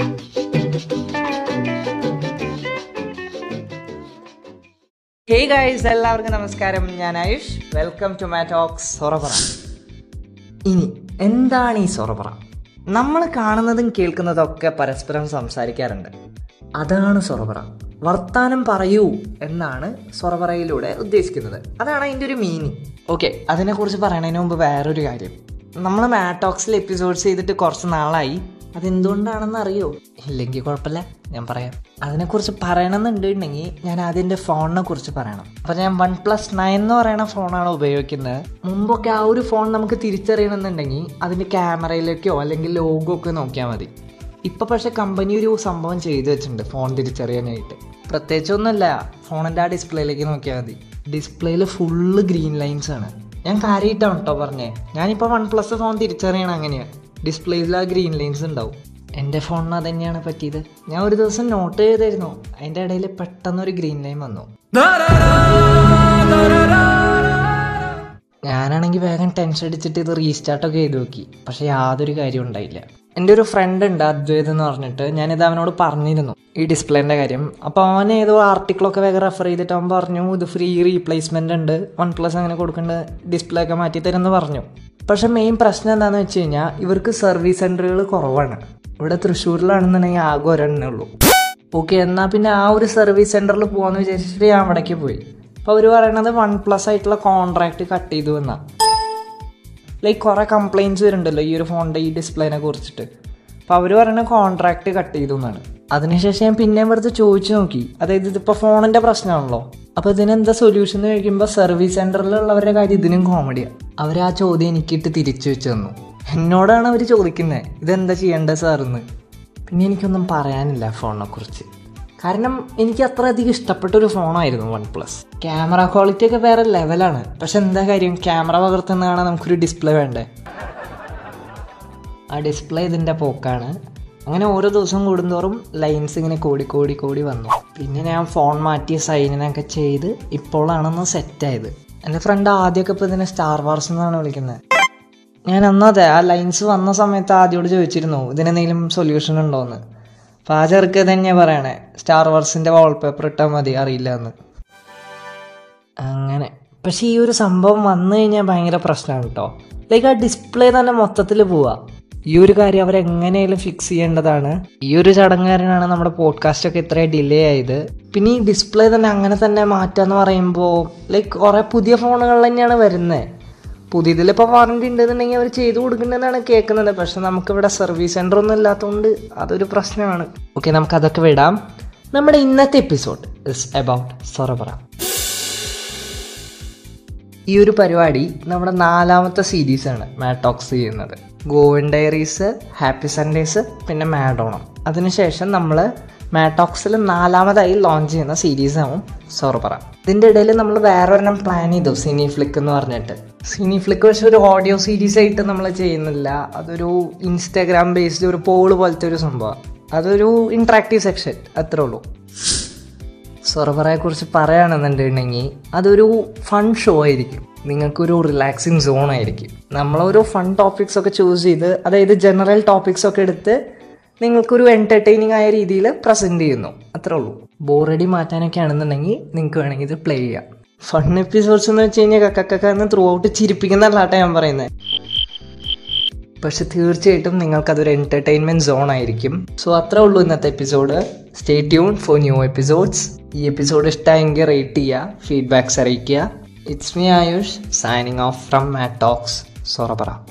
Hey guys എല്ലാവർക്കും നമസ്കാരം. ഞാൻ Ayush. Welcome to my talks സൊറപറ. ഇനി എന്താണ് ഈ സൊറപറ? നമ്മൾ കാണുന്നതും കേൾക്കുന്നതും ഒക്കെ പരസ്പരം സംസാരിക്കാറുണ്ട്. അതാണ് സൊറപറ. വർത്താനം പറയൂ എന്നാണ് സൊറപറയിലൂടെ ഉദ്ദേശിക്കുന്നത്. അതാണ് അതിന്റെ ഒരു മീനിങ് ഓക്കെ അതിനെക്കുറിച്ച് പറയുന്നതിന് മുമ്പ് വേറൊരു കാര്യം. നമ്മൾ മാറ്റോക്സിൽ എപ്പിസോഡ്സ് ചെയ്തിട്ട് കുറച്ച് നാളായി. അതെന്തുകൊണ്ടാണെന്ന് അറിയോ ഇല്ലെങ്കിൽ കുഴപ്പമില്ല ഞാൻ പറയാം. അതിനെക്കുറിച്ച് പറയണമെന്നുണ്ടെങ്കിൽ ഞാൻ അതിന്റെ ഫോണിനെ കുറിച്ച് പറയണം. അപ്പോൾ ഞാൻ വൺ പ്ലസ് നയൻ എന്ന് പറയുന്ന ഫോണാണ് ഉപയോഗിക്കുന്നത്. മുമ്പൊക്കെ ആ ഒരു ഫോൺ നമുക്ക് തിരിച്ചറിയണമെന്നുണ്ടെങ്കിൽ അതിന്റെ ക്യാമറയിലേക്കോ അല്ലെങ്കിൽ ലോഗോ ഒക്കെ നോക്കിയാൽ മതി. ഇപ്പം പക്ഷേ കമ്പനി ഒരു സംഭവം ചെയ്തു വെച്ചിട്ടുണ്ട് ഫോൺ തിരിച്ചറിയാനായിട്ട്. പ്രത്യേകിച്ചൊന്നുമല്ല ഫോണിന്റെ ആ ഡിസ്പ്ലേയിലേക്ക് നോക്കിയാൽ മതി. ഡിസ്പ്ലേയിൽ ഫുള്ള് ഗ്രീൻ ലൈൻസ് ആണ് ഞാൻ കാര്യമായിട്ടാണ് കേട്ടോ പറഞ്ഞേ ഞാനിപ്പോൾ വൺ പ്ലസ് ഫോൺ തിരിച്ചറിയണം അങ്ങനെയാണ്. ഡിസ്പ്ലേയിൽ ആ ഗ്രീൻ ലൈൻസ് ഉണ്ടാവും. എന്റെ ഫോണിന് തന്നെയാണ് പറ്റിയത്. ഞാൻ ഒരു ദിവസം നോട്ട് ചെയ്തായിരുന്നു. അതിന്റെ ഇടയിൽ പെട്ടെന്നൊരു ഗ്രീൻ ലൈൻ വന്നു. ഞാനാണെങ്കിൽ വേഗം ടെൻഷൻ അടിച്ചിട്ട് ഇത് റീസ്റ്റാർട്ടൊക്കെ ചെയ്ത് നോക്കി. പക്ഷെ യാതൊരു കാര്യവും ഉണ്ടായില്ല. എന്റെ ഒരു ഫ്രണ്ട് ഉണ്ട് അദ്വൈത് എന്ന് പറഞ്ഞിട്ട്. ഞാനിത് അവനോട് പറഞ്ഞിരുന്നു. ഈ ഡിസ്പ്ലേന്റെ കാര്യം. അപ്പോൾ അവൻ ഏതോ ആർട്ടിക്കിളൊക്കെ വേഗം റെഫർ ചെയ്തിട്ട് അവൻ പറഞ്ഞു ഇത് ഫ്രീ റീപ്ലേസ്മെന്റ് ഉണ്ട്. വൺ പ്ലസ് അങ്ങനെ കൊടുക്കേണ്ട. ഡിസ്പ്ലേ ഒക്കെ മാറ്റി തരുമെന്ന് പറഞ്ഞു. പക്ഷെ മെയിൻ പ്രശ്നം എന്താണെന്ന് വെച്ച് കഴിഞ്ഞാൽ ഇവർക്ക് സർവീസ് സെന്ററുകൾ കുറവാണ്. ഇവിടെ തൃശ്ശൂരിലാണെന്നുണ്ടെങ്കിൽ ആകെ ഒരെണ്ണേ ഉള്ളൂ. ഓക്കെ എന്നാൽ പിന്നെ ആ ഒരു സർവീസ് സെന്ററിൽ പോകാമെന്ന് വിചാരിച്ചിട്ട് ഞാൻ അവിടേക്ക് പോയി. അപ്പോൾ അവർ പറയണത് വൺ പ്ലസ് ആയിട്ടുള്ള കോൺട്രാക്റ്റ് കട്ട് ചെയ്തു എന്നാണ് ലൈക്ക് കുറേ കംപ്ലയിന്റ്സ് വരുന്നുണ്ടല്ലോ ഈ ഒരു ഫോണിന്റെ ഈ ഡിസ്പ്ലേനെ കുറിച്ചിട്ട്. അപ്പോൾ അവർ പറയുന്നത് കോൺട്രാക്റ്റ് കട്ട് ചെയ്തു എന്നാണ്. അതിനുശേഷം ഞാൻ പിന്നെയും വെറുതെ ചോദിച്ചു നോക്കി. അതായത് ഇതിപ്പോൾ ഫോണിന്റെ പ്രശ്നമാണല്ലോ. അപ്പോൾ ഇതിനെന്താ സൊല്യൂഷൻ എന്ന് ചോദിക്കുമ്പോൾ സർവീസ് സെന്ററിലുള്ളവരുടെ കാര്യം ഇതിനും കോമഡിയാണ് അവർ ആ ചോദ്യം എനിക്കിട്ട് തിരിച്ചു വെച്ച് തന്നു. എന്നോടാണ് അവർ ചോദിക്കുന്നത് ഇതെന്താ ചെയ്യേണ്ടത് സാറെന്ന് പിന്നെ എനിക്കൊന്നും പറയാനില്ല ഫോണിനെക്കുറിച്ച് കാരണം എനിക്ക് അത്ര അധികം ഇഷ്ടപ്പെട്ട ഒരു ഫോണായിരുന്നു വൺ പ്ലസ് ക്യാമറ ക്വാളിറ്റി ഒക്കെ വേറെ ലെവലാണ് പക്ഷെ എന്താ കാര്യം? ക്യാമറ പകർത്തുന്നതാണ് നമുക്കൊരു ഡിസ്പ്ലേ വേണ്ടേ? ആ ഡിസ്പ്ലേ ഇതിന്റെ പോക്കാണ്. അങ്ങനെ ഓരോ ദിവസം കൂടുന്തോറും ലൈൻസ് ഇങ്ങനെ കൂടി കൂടി കൂടി വന്നു. പിന്നെ ഞാൻ ഫോൺ മാറ്റിയ സൈനിനൊക്കെ ചെയ്ത് സെറ്റ് സെറ്റായത് എന്റെ ഫ്രണ്ട് ആദ്യമൊക്കെ ഇപ്പോൾ ഇതിനെ സ്റ്റാർ വാർസ് എന്നാണ് വിളിക്കുന്നത്. ഞാൻ അന്നതെ ആ ലൈൻസ് വന്ന സമയത്ത് ആദ്യോട് ചോദിച്ചിരുന്നു ഇതിനെന്തെങ്കിലും സൊല്യൂഷൻ ഉണ്ടോ എന്ന് അപ്പോൾ ആ ചെറുക്ക് തന്നെയാണ് പറയണേ സ്റ്റാർ വാർസിന്റെ വാൾപേപ്പർ ഇട്ടാൽ മതി അറിയില്ല എന്ന് അങ്ങനെ. പക്ഷേ ഈ ഒരു സംഭവം വന്നു കഴിഞ്ഞാൽ ഭയങ്കര പ്രശ്നമാണ് കേട്ടോ ലൈക്ക് ആ ഡിസ്പ്ലേ തന്നെ മൊത്തത്തിൽ പോവാ. ഈ ഒരു കാര്യം അവരെങ്ങനെയും ഫിക്സ് ചെയ്യേണ്ടതാണ്. ഈ ഒരു ചടങ്ങുകാരനാണ് നമ്മുടെ പോഡ്കാസ്റ്റ് ഒക്കെ ഇത്രയും ഡിലേ ആയത്. പിന്നെ ഈ ഡിസ്പ്ലേ തന്നെ അങ്ങനെ തന്നെ മാറ്റാന്ന് പറയുമ്പോൾ ലൈക് കുറേ പുതിയ ഫോണുകൾ തന്നെയാണ് വരുന്നത് പുതിയതിലിപ്പോൾ വാറണ്ടി ഉണ്ടെന്നുണ്ടെങ്കിൽ അവർ ചെയ്തു കൊടുക്കുന്നതെന്നാണ് കേൾക്കുന്നത്. പക്ഷെ നമുക്കിവിടെ സർവീസ് സെന്റർ ഒന്നും ഇല്ലാത്തതുകൊണ്ട് അതൊരു പ്രശ്നമാണ്. ഓക്കെ നമുക്കതൊക്കെ വിടാം. നമ്മുടെ ഇന്നത്തെ എപ്പിസോഡ് ഇസ് അബൌട്ട് സൊറബറ ഈ ഒരു പരിപാടി നമ്മുടെ നാലാമത്തെ സീരീസാണ് മാറ്റോക്സ് ചെയ്യുന്നത്. ഗോവൻ ഡയറീസ് ഹാപ്പി സൺഡേസ് പിന്നെ മാഡോണം. അതിനുശേഷം നമ്മൾ മാറ്റോക്സിൽ നാലാമതായി ലോഞ്ച് ചെയ്യുന്ന സീരീസാവും സോർബറ ഇതിന്റെ ഇടയിൽ നമ്മൾ വേറെ ഒരെണ്ണം പ്ലാൻ ചെയ്തു സിനി ഫ്ലിക്ക് എന്ന് പറഞ്ഞിട്ട്. സിനി ഫ്ലിക്ക് പക്ഷെ ഒരു ഓഡിയോ സീരീസ് ആയിട്ട് നമ്മൾ ചെയ്യുന്നില്ല. അതൊരു ഇൻസ്റ്റാഗ്രാം ബേസ്ഡ് ഒരു പോൾ പോലത്തെ ഒരു സംഭവം. അതൊരു ഇൻട്രാക്റ്റീവ് സെക്ഷൻ അത്രേ ഉള്ളൂ. സെർവറെ കുറിച്ച് പറയുകയാണെന്നുണ്ടെങ്കിൽ അതൊരു ഫൺ ഷോ ആയിരിക്കും. നിങ്ങൾക്കൊരു റിലാക്സിങ് സോൺ ആയിരിക്കും. നമ്മളൊരു ഫൺ ടോപ്പിക്സ് ഒക്കെ ചൂസ് ചെയ്ത് അതായത് ജനറൽ ടോപ്പിക്സ് ഒക്കെ എടുത്ത് നിങ്ങൾക്കൊരു എന്റർടൈനിങ് ആയ രീതിയിൽ പ്രസന്റ് ചെയ്യുന്നു. അത്രേ ഉള്ളൂ. ബോറടി മാറ്റാനൊക്കെ ആണെന്നുണ്ടെങ്കിൽ നിങ്ങൾക്ക് വേണമെങ്കിൽ ഇത് പ്ലേ ചെയ്യാം. ഫൺ എപ്പിസോഡ്സ് എന്ന് വെച്ച് കഴിഞ്ഞാൽ കക്കക്കന്ന് ത്രൂ ഔട്ട് ചിരിപ്പിക്കുന്നല്ലാട്ടെ ഞാൻ പറയുന്നത് പക്ഷെ തീർച്ചയായിട്ടും നിങ്ങൾക്കതൊരു എന്റർടൈൻമെന്റ് സോൺ ആയിരിക്കും. സോ അത്രേ ഉള്ളൂ ഇന്നത്തെ episode stay tune for new episodes ഈ എപ്പിസോഡ് ഇഷ്ടമായെങ്കിൽ റേറ്റ് ചെയ്യുക ഫീഡ്ബാക്സ് അറിയിക്കുക. It's me Ayush signing off from my Talks Sorabara.